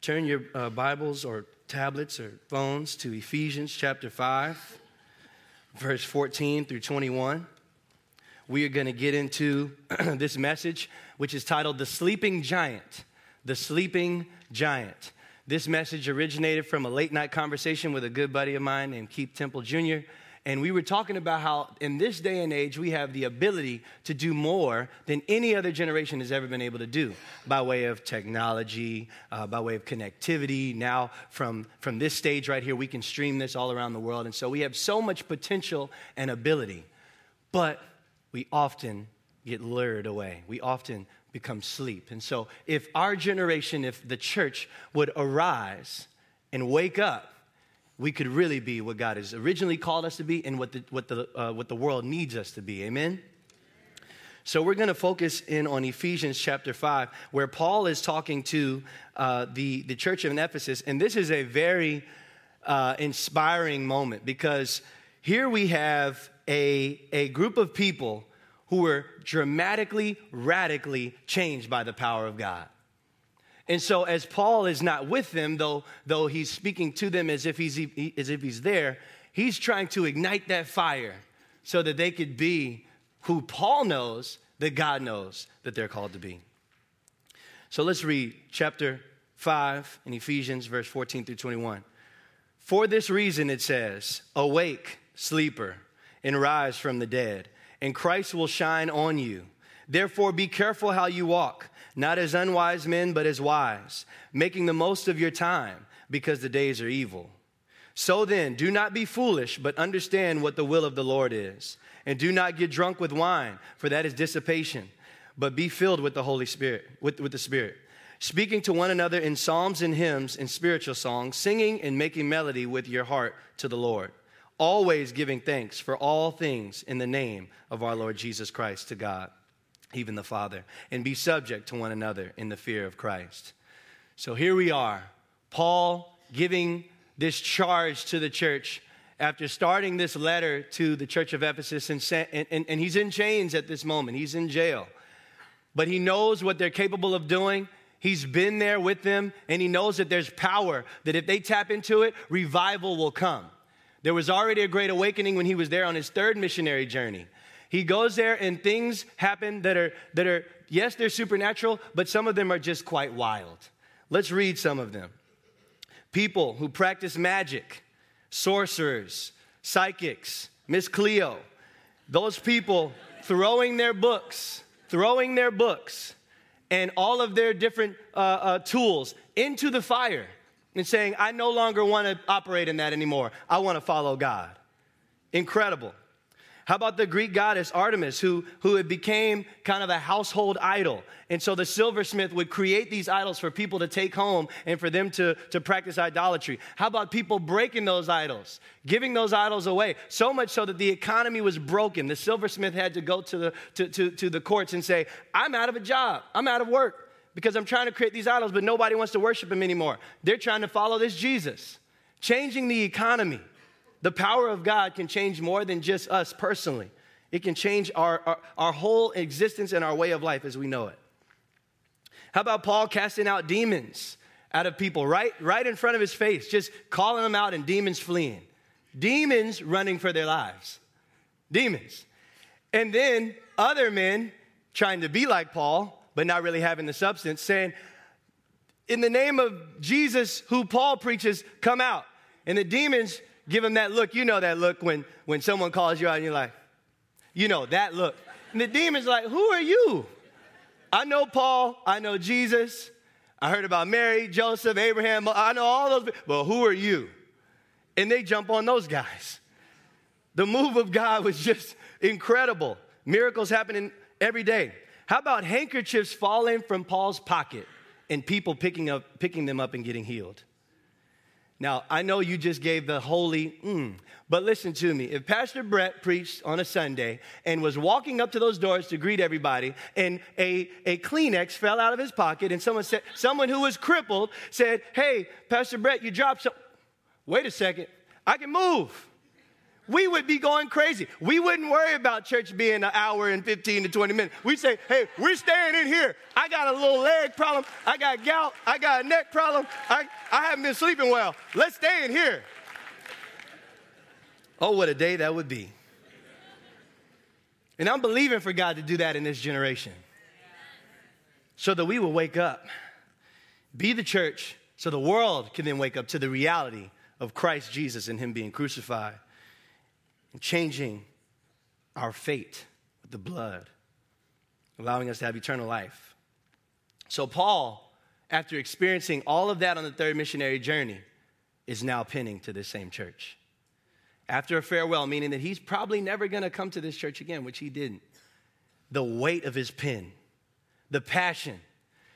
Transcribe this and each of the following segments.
Turn your uh, Bibles or tablets or phones to Ephesians chapter 5, verse 14 through 21. We are going to get into this message, which is titled The Sleeping Giant. The Sleeping Giant. This message originated from a late night conversation with a good buddy of mine named Keith Temple Jr. And we were talking about how in this day and age, we have the ability to do more than any other generation has ever been able to do by way of technology, uh, by way of connectivity. Now, from, from this stage right here, we can stream this all around the world. And so we have so much potential and ability. But we often get lured away. We often become sleep. And so, if our generation, if the church would arise and wake up, we could really be what God has originally called us to be and what the, what the, uh, what the world needs us to be. Amen? So, we're going to focus in on Ephesians chapter 5, where Paul is talking to uh, the, the church of Ephesus. And this is a very uh, inspiring moment because here we have a, a group of people who were dramatically, radically changed by the power of God. And so, as Paul is not with them, though, though he's speaking to them as if he's, as if he's there, he's trying to ignite that fire so that they could be who Paul knows that God knows that they're called to be. So let's read chapter 5 in Ephesians, verse 14 through 21. For this reason, it says, Awake, sleeper, and rise from the dead, and Christ will shine on you. Therefore, be careful how you walk not as unwise men, but as wise, making the most of your time, because the days are evil. So then, do not be foolish, but understand what the will of the Lord is. And do not get drunk with wine, for that is dissipation, but be filled with the Holy Spirit, with, with the Spirit, speaking to one another in psalms and hymns and spiritual songs, singing and making melody with your heart to the Lord, always giving thanks for all things in the name of our Lord Jesus Christ to God even the Father, and be subject to one another in the fear of Christ. So here we are, Paul giving this charge to the church after starting this letter to the church of Ephesus, and, and, and he's in chains at this moment, he's in jail. But he knows what they're capable of doing. He's been there with them, and he knows that there's power, that if they tap into it, revival will come. There was already a great awakening when he was there on his third missionary journey. He goes there and things happen that are, that are, yes, they're supernatural, but some of them are just quite wild. Let's read some of them. People who practice magic, sorcerers, psychics, Miss Cleo, those people throwing their books, throwing their books and all of their different uh, uh, tools into the fire and saying, I no longer want to operate in that anymore. I want to follow God. Incredible. How about the Greek goddess Artemis, who, who it became kind of a household idol? And so the silversmith would create these idols for people to take home and for them to, to practice idolatry. How about people breaking those idols, giving those idols away? So much so that the economy was broken. The silversmith had to go to the, to, to, to the courts and say, I'm out of a job, I'm out of work because I'm trying to create these idols, but nobody wants to worship him anymore. They're trying to follow this Jesus, changing the economy. The power of God can change more than just us personally. It can change our, our, our, whole existence and our way of life as we know it. How about Paul casting out demons out of people right, right in front of his face, just calling them out and demons fleeing? Demons running for their lives. Demons. And then other men trying to be like Paul, but not really having the substance, saying, In the name of Jesus, who Paul preaches, come out. And the demons give them that look. You know that look when, when someone calls you out and you're like, you know, that look. And the demon's like, who are you? I know Paul. I know Jesus. I heard about Mary, Joseph, Abraham. I know all those, but who are you? And they jump on those guys. The move of God was just incredible. Miracles happening every day. How about handkerchiefs falling from Paul's pocket and people picking, up, picking them up and getting healed? Now, I know you just gave the holy, mm, but listen to me. If Pastor Brett preached on a Sunday and was walking up to those doors to greet everybody, and a, a Kleenex fell out of his pocket, and someone said, someone who was crippled said, Hey, Pastor Brett, you dropped some. Wait a second, I can move. We would be going crazy. We wouldn't worry about church being an hour and 15 to 20 minutes. We'd say, hey, we're staying in here. I got a little leg problem. I got gout. I got a neck problem. I, I haven't been sleeping well. Let's stay in here. Oh, what a day that would be. And I'm believing for God to do that in this generation so that we will wake up, be the church, so the world can then wake up to the reality of Christ Jesus and Him being crucified and changing our fate with the blood, allowing us to have eternal life. So, Paul, after experiencing all of that on the third missionary journey, is now pinning to this same church. After a farewell, meaning that he's probably never going to come to this church again, which he didn't. The weight of his pen, the passion.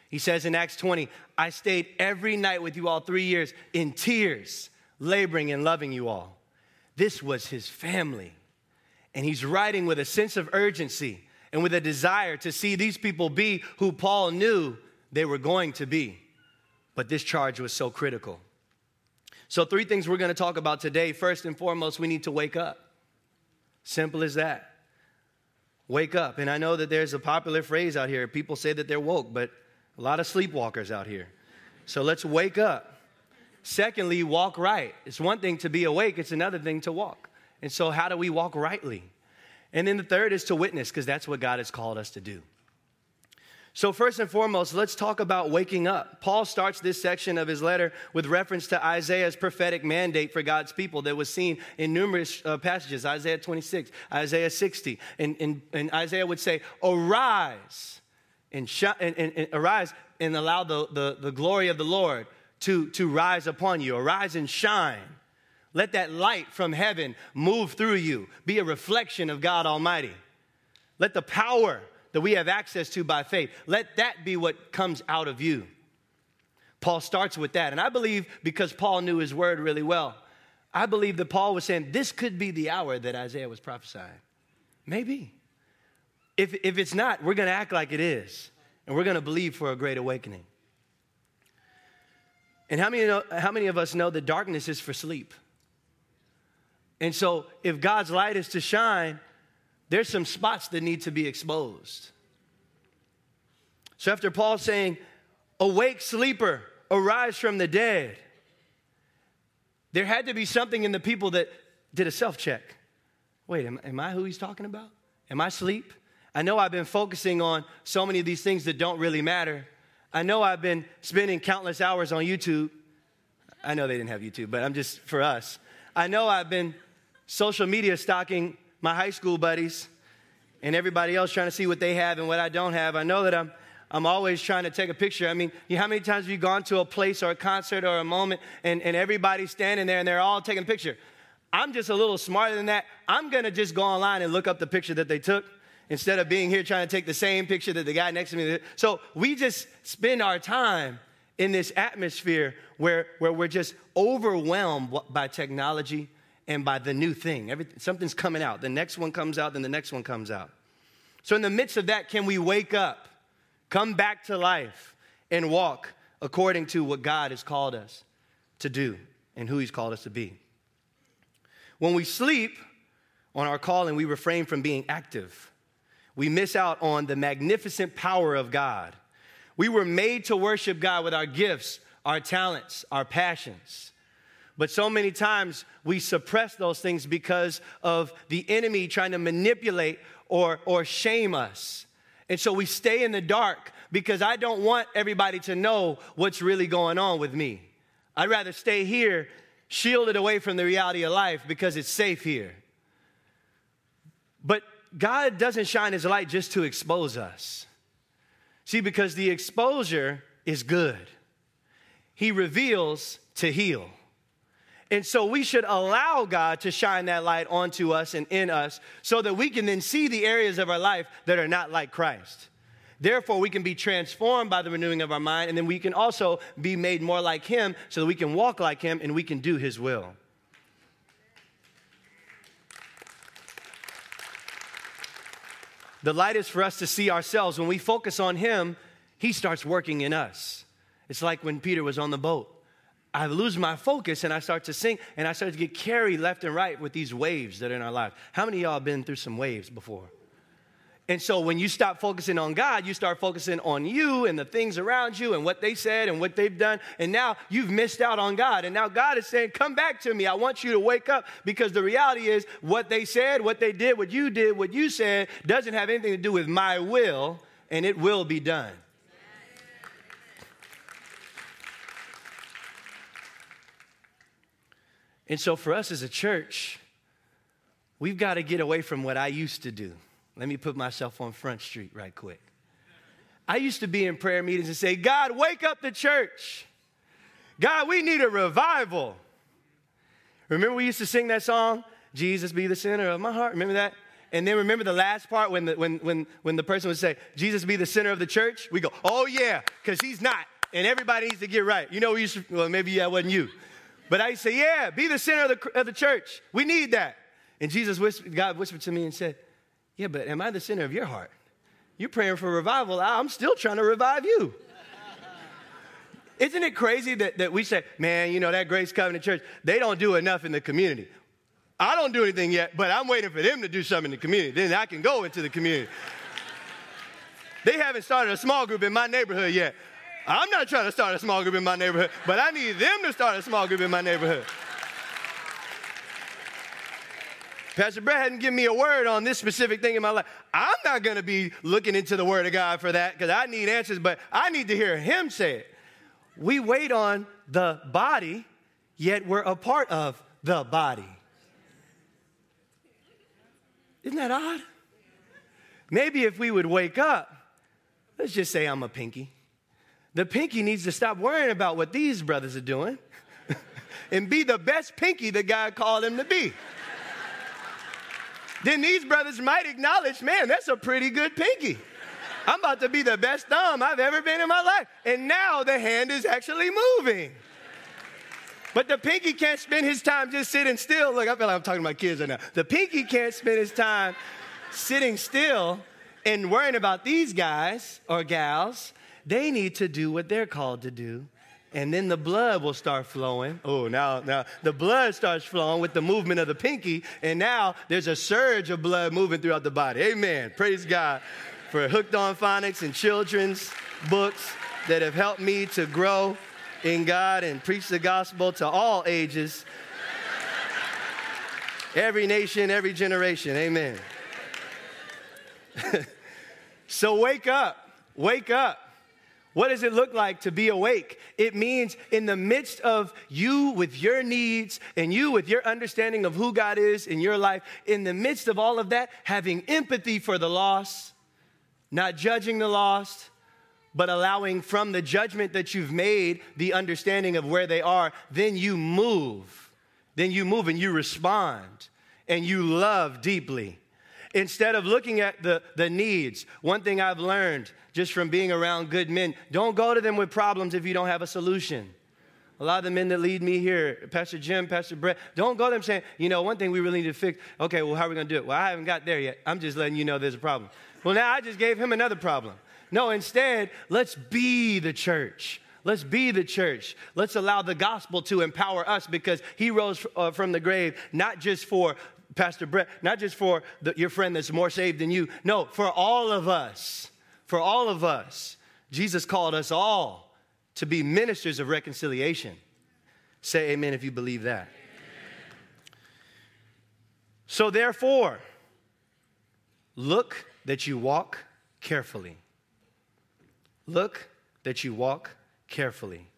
He says in Acts 20, I stayed every night with you all three years in tears, laboring and loving you all. This was his family. And he's writing with a sense of urgency and with a desire to see these people be who Paul knew they were going to be. But this charge was so critical. So, three things we're going to talk about today. First and foremost, we need to wake up. Simple as that. Wake up. And I know that there's a popular phrase out here. People say that they're woke, but a lot of sleepwalkers out here. So let's wake up. Secondly, walk right. It's one thing to be awake, it's another thing to walk. And so, how do we walk rightly? And then the third is to witness, because that's what God has called us to do. So, first and foremost, let's talk about waking up. Paul starts this section of his letter with reference to Isaiah's prophetic mandate for God's people that was seen in numerous uh, passages Isaiah 26, Isaiah 60. And, and, and Isaiah would say, Arise and, sh- and, and, and, arise and allow the, the, the glory of the Lord to, to rise upon you. Arise and shine. Let that light from heaven move through you, be a reflection of God Almighty. Let the power that we have access to by faith, let that be what comes out of you. Paul starts with that. And I believe because Paul knew his word really well, I believe that Paul was saying this could be the hour that Isaiah was prophesying. Maybe. If, if it's not, we're going to act like it is, and we're going to believe for a great awakening. And how many, know, how many of us know that darkness is for sleep? And so, if God's light is to shine, there's some spots that need to be exposed. So, after Paul saying, Awake, sleeper, arise from the dead, there had to be something in the people that did a self check. Wait, am, am I who he's talking about? Am I asleep? I know I've been focusing on so many of these things that don't really matter. I know I've been spending countless hours on YouTube. I know they didn't have YouTube, but I'm just for us. I know I've been social media stalking my high school buddies and everybody else trying to see what they have and what I don't have. I know that I'm I'm always trying to take a picture. I mean, you, how many times have you gone to a place or a concert or a moment and, and everybody's standing there and they're all taking a picture? I'm just a little smarter than that. I'm gonna just go online and look up the picture that they took instead of being here trying to take the same picture that the guy next to me. did. So we just spend our time in this atmosphere where, where we're just overwhelmed by technology and by the new thing. Everything, something's coming out. The next one comes out, then the next one comes out. So, in the midst of that, can we wake up, come back to life, and walk according to what God has called us to do and who He's called us to be? When we sleep on our calling, we refrain from being active we miss out on the magnificent power of God. We were made to worship God with our gifts, our talents, our passions. But so many times we suppress those things because of the enemy trying to manipulate or, or shame us. And so we stay in the dark because I don't want everybody to know what's really going on with me. I'd rather stay here, shielded away from the reality of life because it's safe here. But God doesn't shine his light just to expose us. See, because the exposure is good, he reveals to heal. And so we should allow God to shine that light onto us and in us so that we can then see the areas of our life that are not like Christ. Therefore, we can be transformed by the renewing of our mind, and then we can also be made more like Him so that we can walk like Him and we can do His will. The light is for us to see ourselves. When we focus on Him, He starts working in us. It's like when Peter was on the boat. I lose my focus and I start to sink and I start to get carried left and right with these waves that are in our lives. How many of y'all been through some waves before? And so when you stop focusing on God, you start focusing on you and the things around you and what they said and what they've done. And now you've missed out on God. And now God is saying, Come back to me. I want you to wake up because the reality is what they said, what they did, what you did, what you said doesn't have anything to do with my will, and it will be done. And so for us as a church, we've got to get away from what I used to do. Let me put myself on Front Street right quick. I used to be in prayer meetings and say, God, wake up the church. God, we need a revival. Remember, we used to sing that song, Jesus be the center of my heart? Remember that? And then remember the last part when the, when, when, when the person would say, Jesus be the center of the church? We go, oh yeah, because he's not. And everybody needs to get right. You know, we used to, well, maybe that wasn't you. But I say, yeah, be the center of the, of the church. We need that. And Jesus, whispered, God whispered to me and said, yeah, but am I the center of your heart? You're praying for revival. I'm still trying to revive you. Isn't it crazy that, that we say, man, you know, that Grace Covenant Church, they don't do enough in the community. I don't do anything yet, but I'm waiting for them to do something in the community. Then I can go into the community. they haven't started a small group in my neighborhood yet. I'm not trying to start a small group in my neighborhood, but I need them to start a small group in my neighborhood. Pastor Brett hadn't given me a word on this specific thing in my life. I'm not going to be looking into the word of God for that because I need answers, but I need to hear him say it. We wait on the body, yet we're a part of the body. Isn't that odd? Maybe if we would wake up, let's just say I'm a pinky. The pinky needs to stop worrying about what these brothers are doing and be the best pinky that God called him to be then these brothers might acknowledge, man, that's a pretty good pinky. I'm about to be the best thumb I've ever been in my life. And now the hand is actually moving. But the pinky can't spend his time just sitting still. Look, I feel like I'm talking to my kids right now. The pinky can't spend his time sitting still and worrying about these guys or gals. They need to do what they're called to do and then the blood will start flowing. Oh, now, now the blood starts flowing with the movement of the pinky, and now there's a surge of blood moving throughout the body. Amen. Praise God for Hooked on Phonics and children's books that have helped me to grow in God and preach the gospel to all ages, every nation, every generation. Amen. so wake up, wake up. What does it look like to be awake? It means in the midst of you with your needs and you with your understanding of who God is in your life, in the midst of all of that, having empathy for the lost, not judging the lost, but allowing from the judgment that you've made the understanding of where they are, then you move. Then you move and you respond and you love deeply. Instead of looking at the, the needs, one thing I've learned just from being around good men. Don't go to them with problems if you don't have a solution. A lot of the men that lead me here, Pastor Jim, Pastor Brett, don't go to them saying, you know, one thing we really need to fix. Okay, well, how are we going to do it? Well, I haven't got there yet. I'm just letting you know there's a problem. Well, now I just gave him another problem. No, instead, let's be the church. Let's be the church. Let's allow the gospel to empower us because he rose uh, from the grave, not just for Pastor Brett, not just for the, your friend that's more saved than you. No, for all of us for all of us. Jesus called us all to be ministers of reconciliation. Say amen if you believe that. So, therefore, look that you walk carefully. Look that you walk carefully.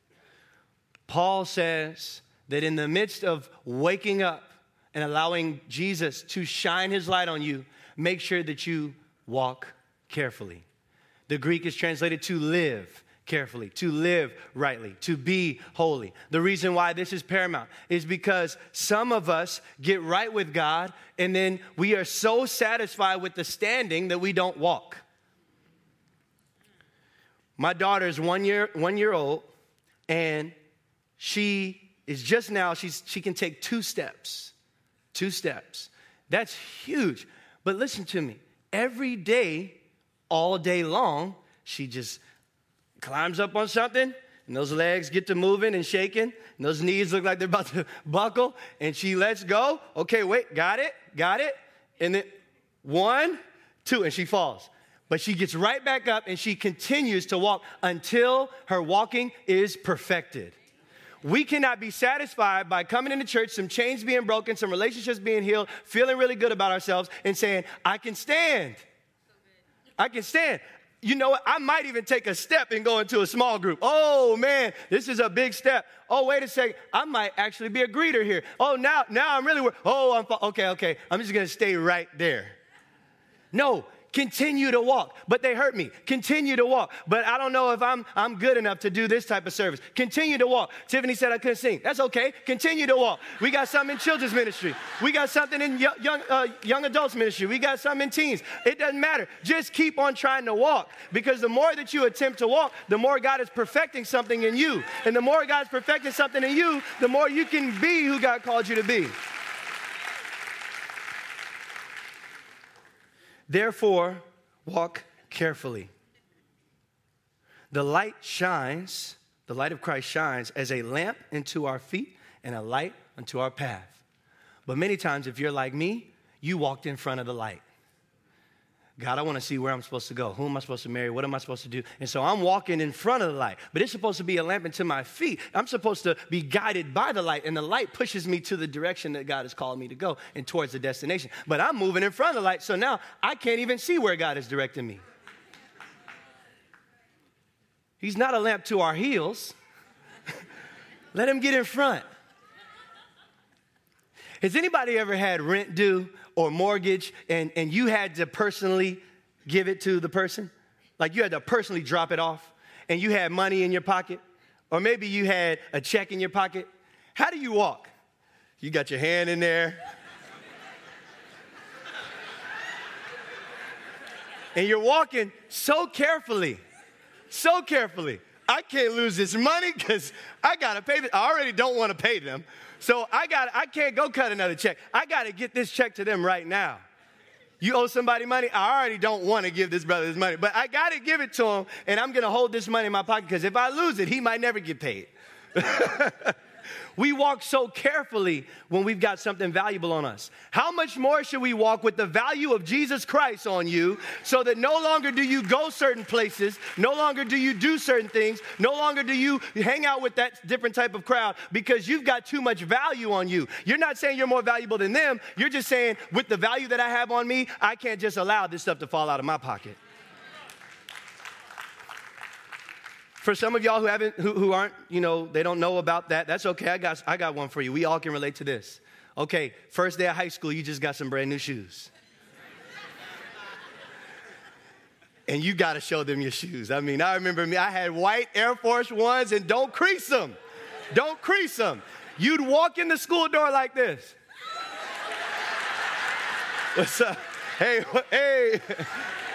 Paul says that in the midst of waking up and allowing Jesus to shine his light on you, make sure that you walk carefully. The Greek is translated to live carefully, to live rightly, to be holy. The reason why this is paramount is because some of us get right with God and then we are so satisfied with the standing that we don't walk. My daughter is one year, one year old and she is just now, she's, she can take two steps. Two steps. That's huge. But listen to me. Every day all day long, she just climbs up on something, and those legs get to moving and shaking, and those knees look like they're about to buckle, and she lets go. Okay, wait, got it, got it. And then one, two, and she falls. But she gets right back up and she continues to walk until her walking is perfected. We cannot be satisfied by coming into church, some chains being broken, some relationships being healed, feeling really good about ourselves, and saying, I can stand. I can stand you know what? I might even take a step and go into a small group. Oh man, this is a big step. Oh, wait a second. I might actually be a greeter here. Oh, now, now I'm really, oh, I'm, okay, okay. I'm just gonna stay right there. No, Continue to walk. But they hurt me. Continue to walk. But I don't know if I'm, I'm good enough to do this type of service. Continue to walk. Tiffany said I couldn't sing. That's okay. Continue to walk. We got something in children's ministry. We got something in young, young, uh, young adults ministry. We got something in teens. It doesn't matter. Just keep on trying to walk because the more that you attempt to walk, the more God is perfecting something in you. And the more God is perfecting something in you, the more you can be who God called you to be. Therefore, walk carefully. The light shines, the light of Christ shines as a lamp into our feet and a light unto our path. But many times, if you're like me, you walked in front of the light. God, I want to see where I'm supposed to go. Who am I supposed to marry? What am I supposed to do? And so I'm walking in front of the light, but it's supposed to be a lamp into my feet. I'm supposed to be guided by the light, and the light pushes me to the direction that God has called me to go and towards the destination. But I'm moving in front of the light, so now I can't even see where God is directing me. He's not a lamp to our heels. Let him get in front. Has anybody ever had rent due or mortgage and, and you had to personally give it to the person? Like you had to personally drop it off and you had money in your pocket? Or maybe you had a check in your pocket? How do you walk? You got your hand in there. and you're walking so carefully, so carefully. I can't lose this money because I gotta pay. This. I already don't want to pay them, so I got I can't go cut another check. I got to get this check to them right now. You owe somebody money? I already don't want to give this brother his money, but I got to give it to him and I'm going to hold this money in my pocket because if I lose it, he might never get paid. We walk so carefully when we've got something valuable on us. How much more should we walk with the value of Jesus Christ on you so that no longer do you go certain places, no longer do you do certain things, no longer do you hang out with that different type of crowd because you've got too much value on you. You're not saying you're more valuable than them, you're just saying, with the value that I have on me, I can't just allow this stuff to fall out of my pocket. For some of y'all who haven't, who, who aren't, you know, they don't know about that, that's okay. I got, I got one for you. We all can relate to this. Okay, first day of high school, you just got some brand new shoes. and you got to show them your shoes. I mean, I remember me, I had white Air Force Ones and don't crease them. Don't crease them. You'd walk in the school door like this. What's up? Hey, hey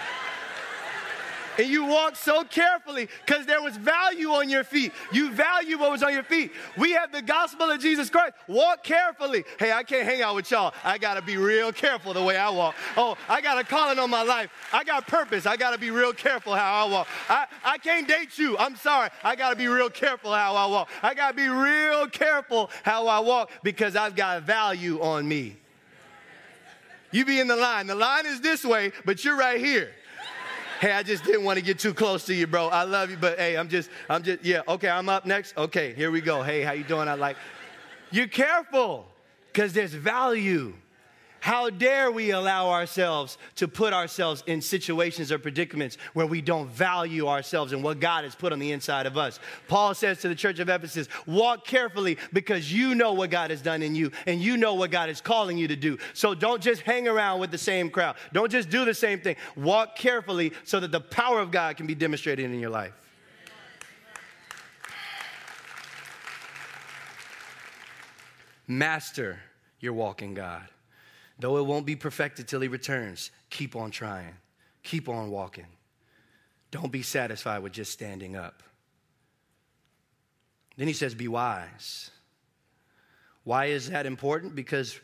and you walked so carefully because there was value on your feet. You value what was on your feet. We have the gospel of Jesus Christ. Walk carefully. Hey, I can't hang out with y'all. I got to be real careful the way I walk. Oh, I got a calling on my life. I got purpose. I got to be real careful how I walk. I, I can't date you. I'm sorry. I got to be real careful how I walk. I got to be real careful how I walk because I've got value on me. You be in the line. The line is this way, but you're right here hey, I just didn't want to get too close to you, bro. I love you, but hey, I'm just, I'm just, yeah, okay, I'm up next. Okay, here we go. Hey, how you doing? I like, you're careful because there's value. How dare we allow ourselves to put ourselves in situations or predicaments where we don't value ourselves and what God has put on the inside of us? Paul says to the church of Ephesus, walk carefully because you know what God has done in you and you know what God is calling you to do. So don't just hang around with the same crowd. Don't just do the same thing. Walk carefully so that the power of God can be demonstrated in your life. Master your walking God. Though it won't be perfected till he returns, keep on trying, keep on walking. Don't be satisfied with just standing up. Then he says, Be wise. Why is that important? Because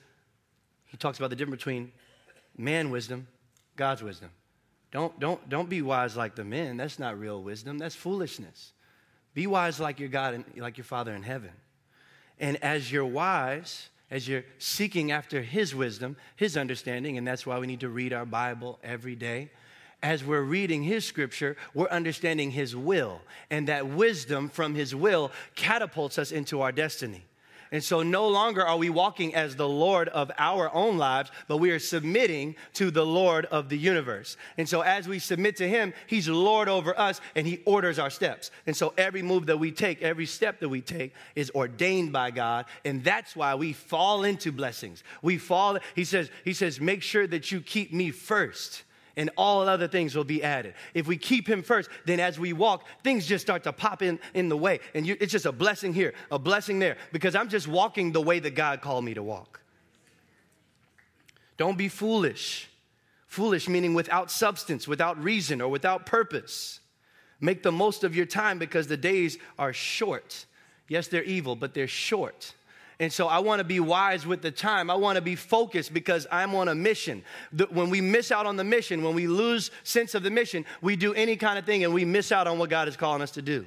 he talks about the difference between man wisdom, God's wisdom. Don't, don't, don't be wise like the men. That's not real wisdom, that's foolishness. Be wise like your God and like your Father in heaven. And as you're wise, as you're seeking after His wisdom, His understanding, and that's why we need to read our Bible every day. As we're reading His scripture, we're understanding His will, and that wisdom from His will catapults us into our destiny. And so no longer are we walking as the Lord of our own lives, but we are submitting to the Lord of the universe. And so as we submit to Him, He's Lord over us and He orders our steps. And so every move that we take, every step that we take is ordained by God. And that's why we fall into blessings. We fall, He says, He says, make sure that you keep me first and all other things will be added. If we keep him first, then as we walk, things just start to pop in in the way. And you, it's just a blessing here, a blessing there, because I'm just walking the way that God called me to walk. Don't be foolish. Foolish meaning without substance, without reason, or without purpose. Make the most of your time because the days are short. Yes, they're evil, but they're short. And so I want to be wise with the time. I want to be focused because I'm on a mission. when we miss out on the mission, when we lose sense of the mission, we do any kind of thing and we miss out on what God is calling us to do.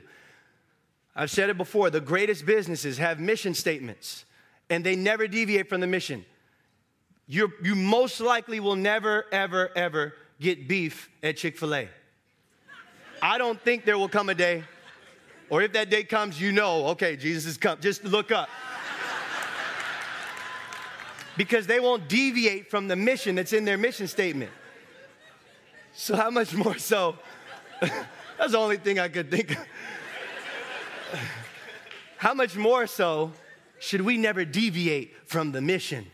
I've said it before the greatest businesses have mission statements and they never deviate from the mission. you you most likely will never, ever, ever get beef at Chick fil A. I don't think there will come a day, or if that day comes, you know, okay, Jesus has come. Just look up because they won't deviate from the mission that's in their mission statement. So, how much more so? that's the only thing I could think of. how much more so should we never deviate from the mission?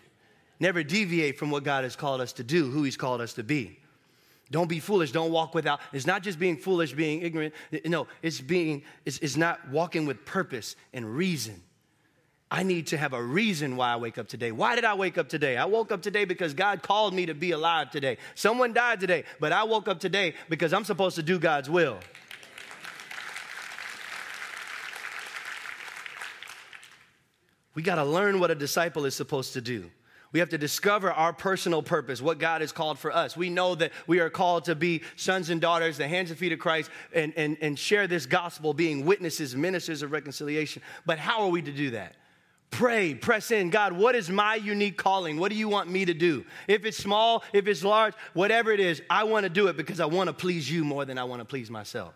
Never deviate from what God has called us to do, who He's called us to be. Don't be foolish. Don't walk without. It's not just being foolish, being ignorant. No, it's being, it's, it's not walking with purpose and reason. I need to have a reason why I wake up today. Why did I wake up today? I woke up today because God called me to be alive today. Someone died today, but I woke up today because I'm supposed to do God's will. We got to learn what a disciple is supposed to do. We have to discover our personal purpose, what God has called for us. We know that we are called to be sons and daughters, the hands and feet of Christ, and, and, and share this gospel, being witnesses, ministers of reconciliation. But how are we to do that? Pray, press in. God, what is my unique calling? What do you want me to do? If it's small, if it's large, whatever it is, I want to do it because I want to please you more than I want to please myself.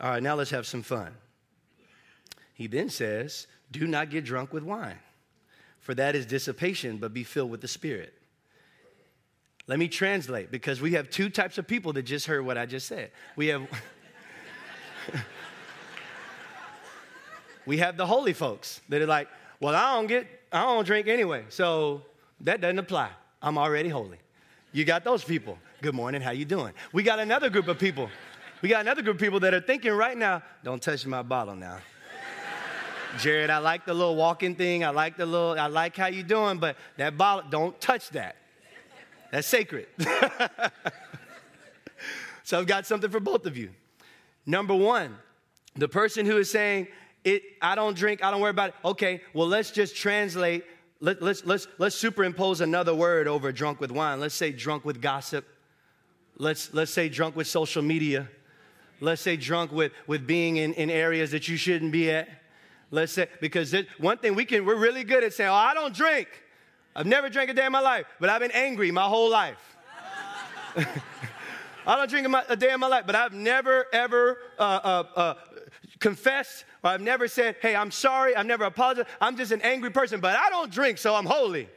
All right, now let's have some fun. He then says, Do not get drunk with wine, for that is dissipation, but be filled with the Spirit. Let me translate because we have two types of people that just heard what I just said. We have. we have the holy folks that are like, well, I don't get, I don't drink anyway, so that doesn't apply. I'm already holy. You got those people. Good morning, how you doing? We got another group of people. We got another group of people that are thinking right now, don't touch my bottle now. Jared, I like the little walking thing. I like the little, I like how you doing, but that bottle, don't touch that. That's sacred. so I've got something for both of you. Number one, the person who is saying, it, I don't drink, I don't worry about it. Okay, well, let's just translate. Let, let's, let's, let's superimpose another word over drunk with wine. Let's say drunk with gossip. Let's, let's say drunk with social media. Let's say drunk with, with being in, in areas that you shouldn't be at. Let's say, because it, one thing we can, we're really good at saying, oh, I don't drink. I've never drank a day in my life, but I've been angry my whole life. I don't drink a, day in my life, but I've never, ever uh, uh, uh, confessed or I've never said, hey, I'm sorry, I've never apologized. I'm just an angry person, but I don't drink, so I'm holy.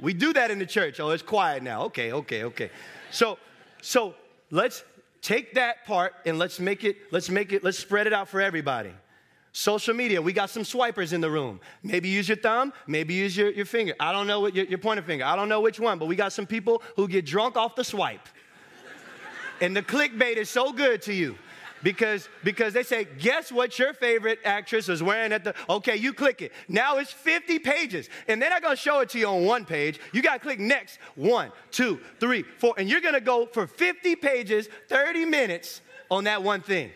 We do that in the church. Oh, it's quiet now. Okay, okay, okay. So, so let's take that part and let's make it, let's make it, let's spread it out for everybody. Social media, we got some swipers in the room. Maybe use your thumb, maybe use your, your finger. I don't know what your, your pointer finger. I don't know which one, but we got some people who get drunk off the swipe. And the clickbait is so good to you because because they say guess what your favorite actress is wearing at the okay you click it. Now it's 50 pages. And they're not going to show it to you on one page. You got to click next. One two three four. And you're going to go for 50 pages 30 minutes on that one thing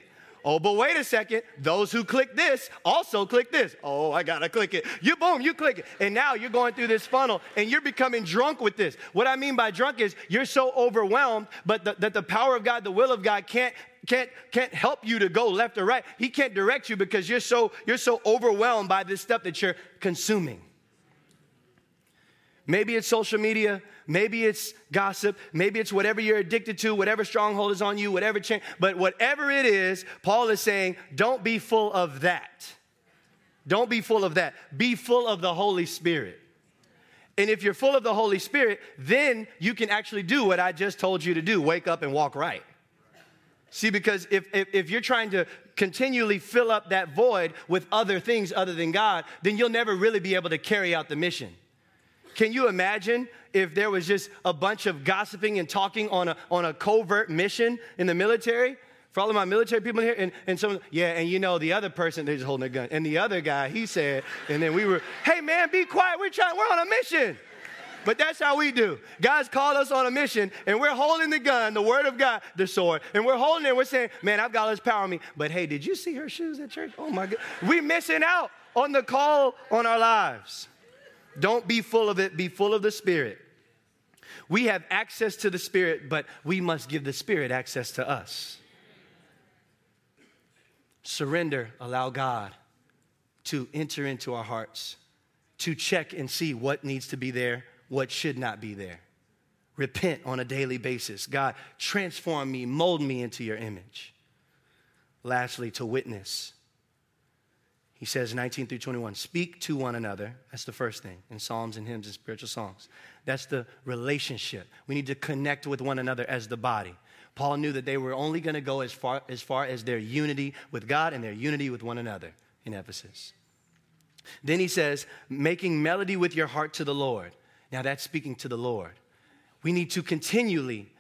Oh, but wait a second. Those who click this also click this. Oh, I gotta click it. You boom, you click it. And now you're going through this funnel and you're becoming drunk with this. What I mean by drunk is you're so overwhelmed, but the, that the power of God, the will of God can't can't, can't help you to go left or right. He can't direct you because you're so, you're so overwhelmed by this stuff that you're consuming. Maybe it's social media, maybe it's gossip, maybe it's whatever you're addicted to, whatever stronghold is on you, whatever change, but whatever it is, Paul is saying, don't be full of that. Don't be full of that. Be full of the Holy Spirit. And if you're full of the Holy Spirit, then you can actually do what I just told you to do wake up and walk right. See, because if, if, if, you're trying to continually fill up that void with other things other than God, then you'll never really be able to carry out the mission. Can you imagine if there was just a bunch of gossiping and talking on a, on a covert mission in the military? For all of my military people in here, and, and some, yeah, and you know, the other person, they're just holding a gun. And the other guy, he said, and then we were, hey man, be quiet, we're trying, we're on a mission. But that's how we do. God's called us on a mission, and we're holding the gun, the word of God, the sword, and we're holding it. We're saying, "Man, I've got all this power on me." But hey, did you see her shoes at church? Oh my God, we're missing out on the call on our lives. Don't be full of it. Be full of the Spirit. We have access to the Spirit, but we must give the Spirit access to us surrender, allow God to enter into our hearts, to check and see what needs to be there, what should not be there. Repent on a daily basis. God, transform me, mold me into your image. Lastly, to witness. He says 19 through 21, speak to one another. That's the first thing in psalms and hymns and spiritual songs. That's the relationship. We need to connect with one another as the body. Paul knew that they were only going to go as far, as far as their unity with God and their unity with one another in Ephesus. Then he says, making melody with your heart to the Lord. Now that's speaking to the Lord. We need to continually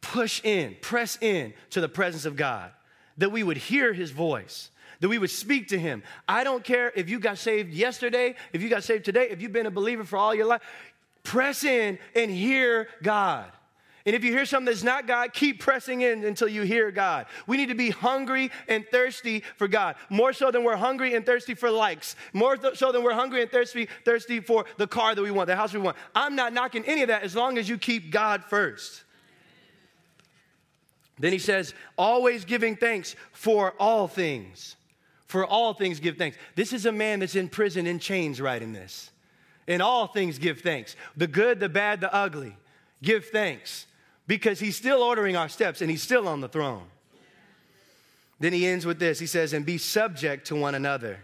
push in, press in to the presence of God, that we would hear his voice, that we would speak to him. I don't care if you got saved yesterday, if you got saved today, if you've been a believer for all your life, press in and hear God. And if you hear something that's not God, keep pressing in until you hear God. We need to be hungry and thirsty for God, more so than we're hungry and thirsty for likes, more th- so than we're hungry and thirsty, thirsty for the car that we want, the house we want. I'm not knocking any of that as long as you keep God first. Then he says, always giving thanks for all things. For all things, give thanks. This is a man that's in prison in chains writing this. In all things, give thanks. The good, the bad, the ugly. Give thanks because he's still ordering our steps and he's still on the throne. Then he ends with this he says, and be subject to one another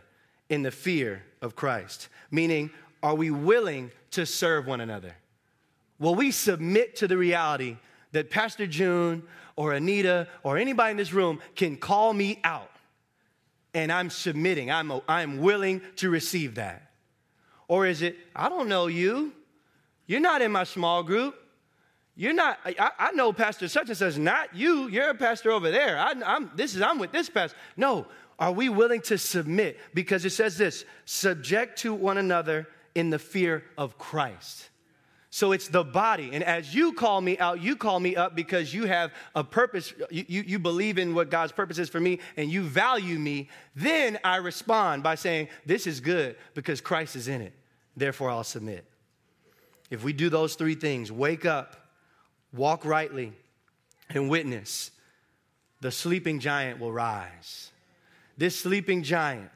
in the fear of Christ. Meaning, are we willing to serve one another? Will we submit to the reality that Pastor June or Anita or anybody in this room can call me out and I'm submitting, I'm, I'm willing to receive that? Or is it, I don't know you, you're not in my small group, you're not, I, I, know Pastor such and such, not you. You're a pastor over there. I, am this is, I'm with this pastor. No, are we willing to submit? Because it says this subject to one another in the fear of Christ. So it's the body. And as you call me out, you call me up because you have a purpose. You, you, you, believe in what God's purpose is for me and you value me. Then I respond by saying, This is good because Christ is in it. Therefore, I'll submit. If we do those three things wake up, walk rightly, and witness, the sleeping giant will rise. This sleeping giant,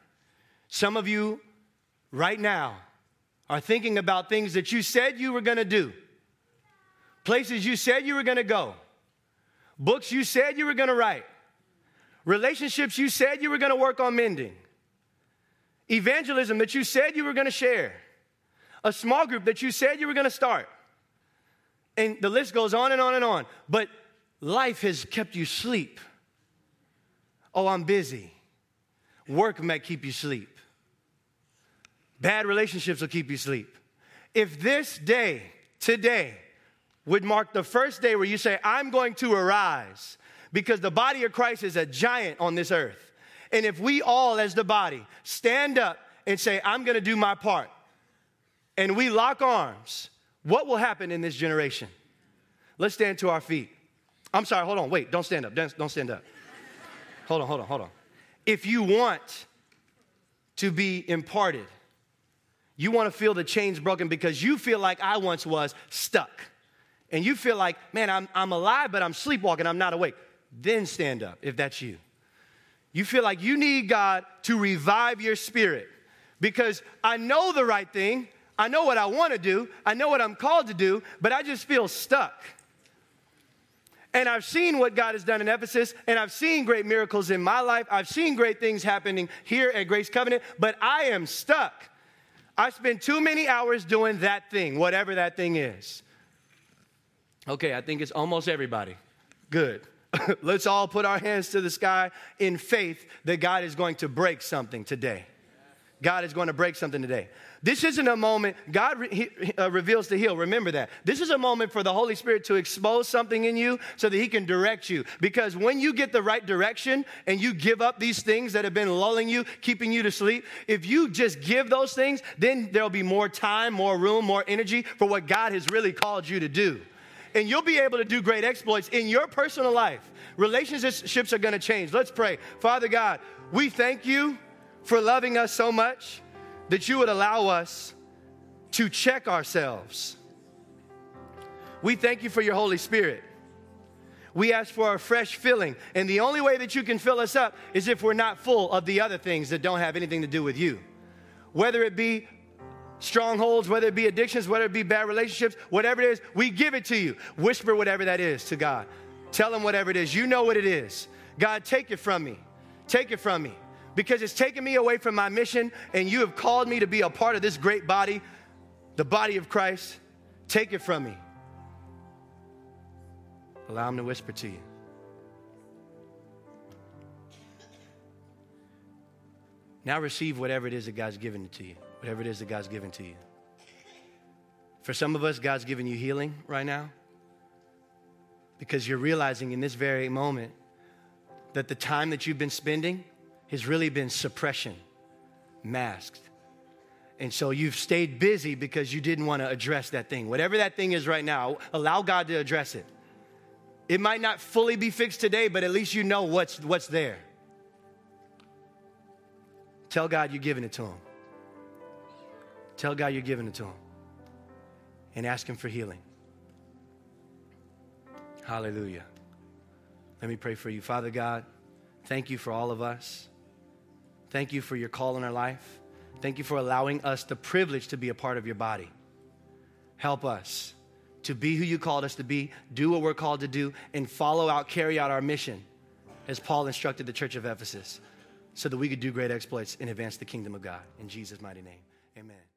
some of you right now are thinking about things that you said you were going to do, places you said you were going to go, books you said you were going to write, relationships you said you were going to work on mending, evangelism that you said you were going to share, a small group that you said you were going to start. And the list goes on and on and on. But life has kept you sleep. Oh, I'm busy. Work might keep you sleep. Bad relationships will keep you sleep. If this day, today, would mark the first day where you say, I'm going to arise, because the body of Christ is a giant on this earth. And if we all, as the body, stand up and say, I'm going to do my part, and we lock arms, what will happen in this generation? Let's stand to our feet. I'm sorry, hold on, wait, don't stand up, don't stand up. Hold on, hold on, hold on. If you want to be imparted, you want to feel the chains broken because you feel like I once was stuck. And you feel like, man, I'm, I'm alive, but I'm sleepwalking, I'm not awake. then stand up if that's you. You feel like you need God to revive your spirit because I know the right thing, I know what I want to do, I know what I'm called to do, but I just feel stuck. And I've seen what God has done in Ephesus, and I've seen great miracles in my life. I've seen great things happening here at Grace Covenant, but I am stuck. I spend too many hours doing that thing, whatever that thing is. Okay, I think it's almost everybody. Good. Let's all put our hands to the sky in faith that God is going to break something today. God is going to break something today. This isn't a moment, God re- he, uh, reveals to heal. Remember that. This is a moment for the Holy Spirit to expose something in you so that He can direct you. Because when you get the right direction and you give up these things that have been lulling you, keeping you to sleep, if you just give those things, then there'll be more time, more room, more energy for what God has really called you to do and you'll be able to do great exploits in your personal life. Relationships are going to change. Let's pray. Father God, we thank you for loving us so much that you would allow us to check ourselves. We thank you for your Holy Spirit. We ask for a fresh filling. And the only way that you can fill us up is if we're not full of the other things that don't have anything to do with you. Whether it be strongholds, whether it be addictions, whether it be bad relationships, whatever it is, we give it to you. Whisper whatever that is to God. Tell him whatever it is. You know what it is. God, take it from me. Take it from me. Because it's taken me away from my mission, and you have called me to be a part of this great body, the body of Christ. Take it from me. Allow him to whisper to you. Now receive whatever it is that God's given to you whatever it is that God's given to you. For some of us, God's giving you healing right now because you're realizing in this very moment that the time that you've been spending has really been suppression, masked. And so you've stayed busy because you didn't want to address that thing. Whatever that thing is right now, allow God to address it. It might not fully be fixed today, but at least you know what's, what's there. Tell God you're giving it to Him. Tell God you're giving it to Him and ask Him for healing. Hallelujah. Let me pray for you. Father God, thank you for all of us. Thank you for your call in our life. Thank you for allowing us the privilege to be a part of your body. Help us to be who you called us to be, do what we're called to do, and follow out, carry out our mission as Paul instructed the church of Ephesus so that we could do great exploits and advance the kingdom of God. In Jesus' mighty name, amen.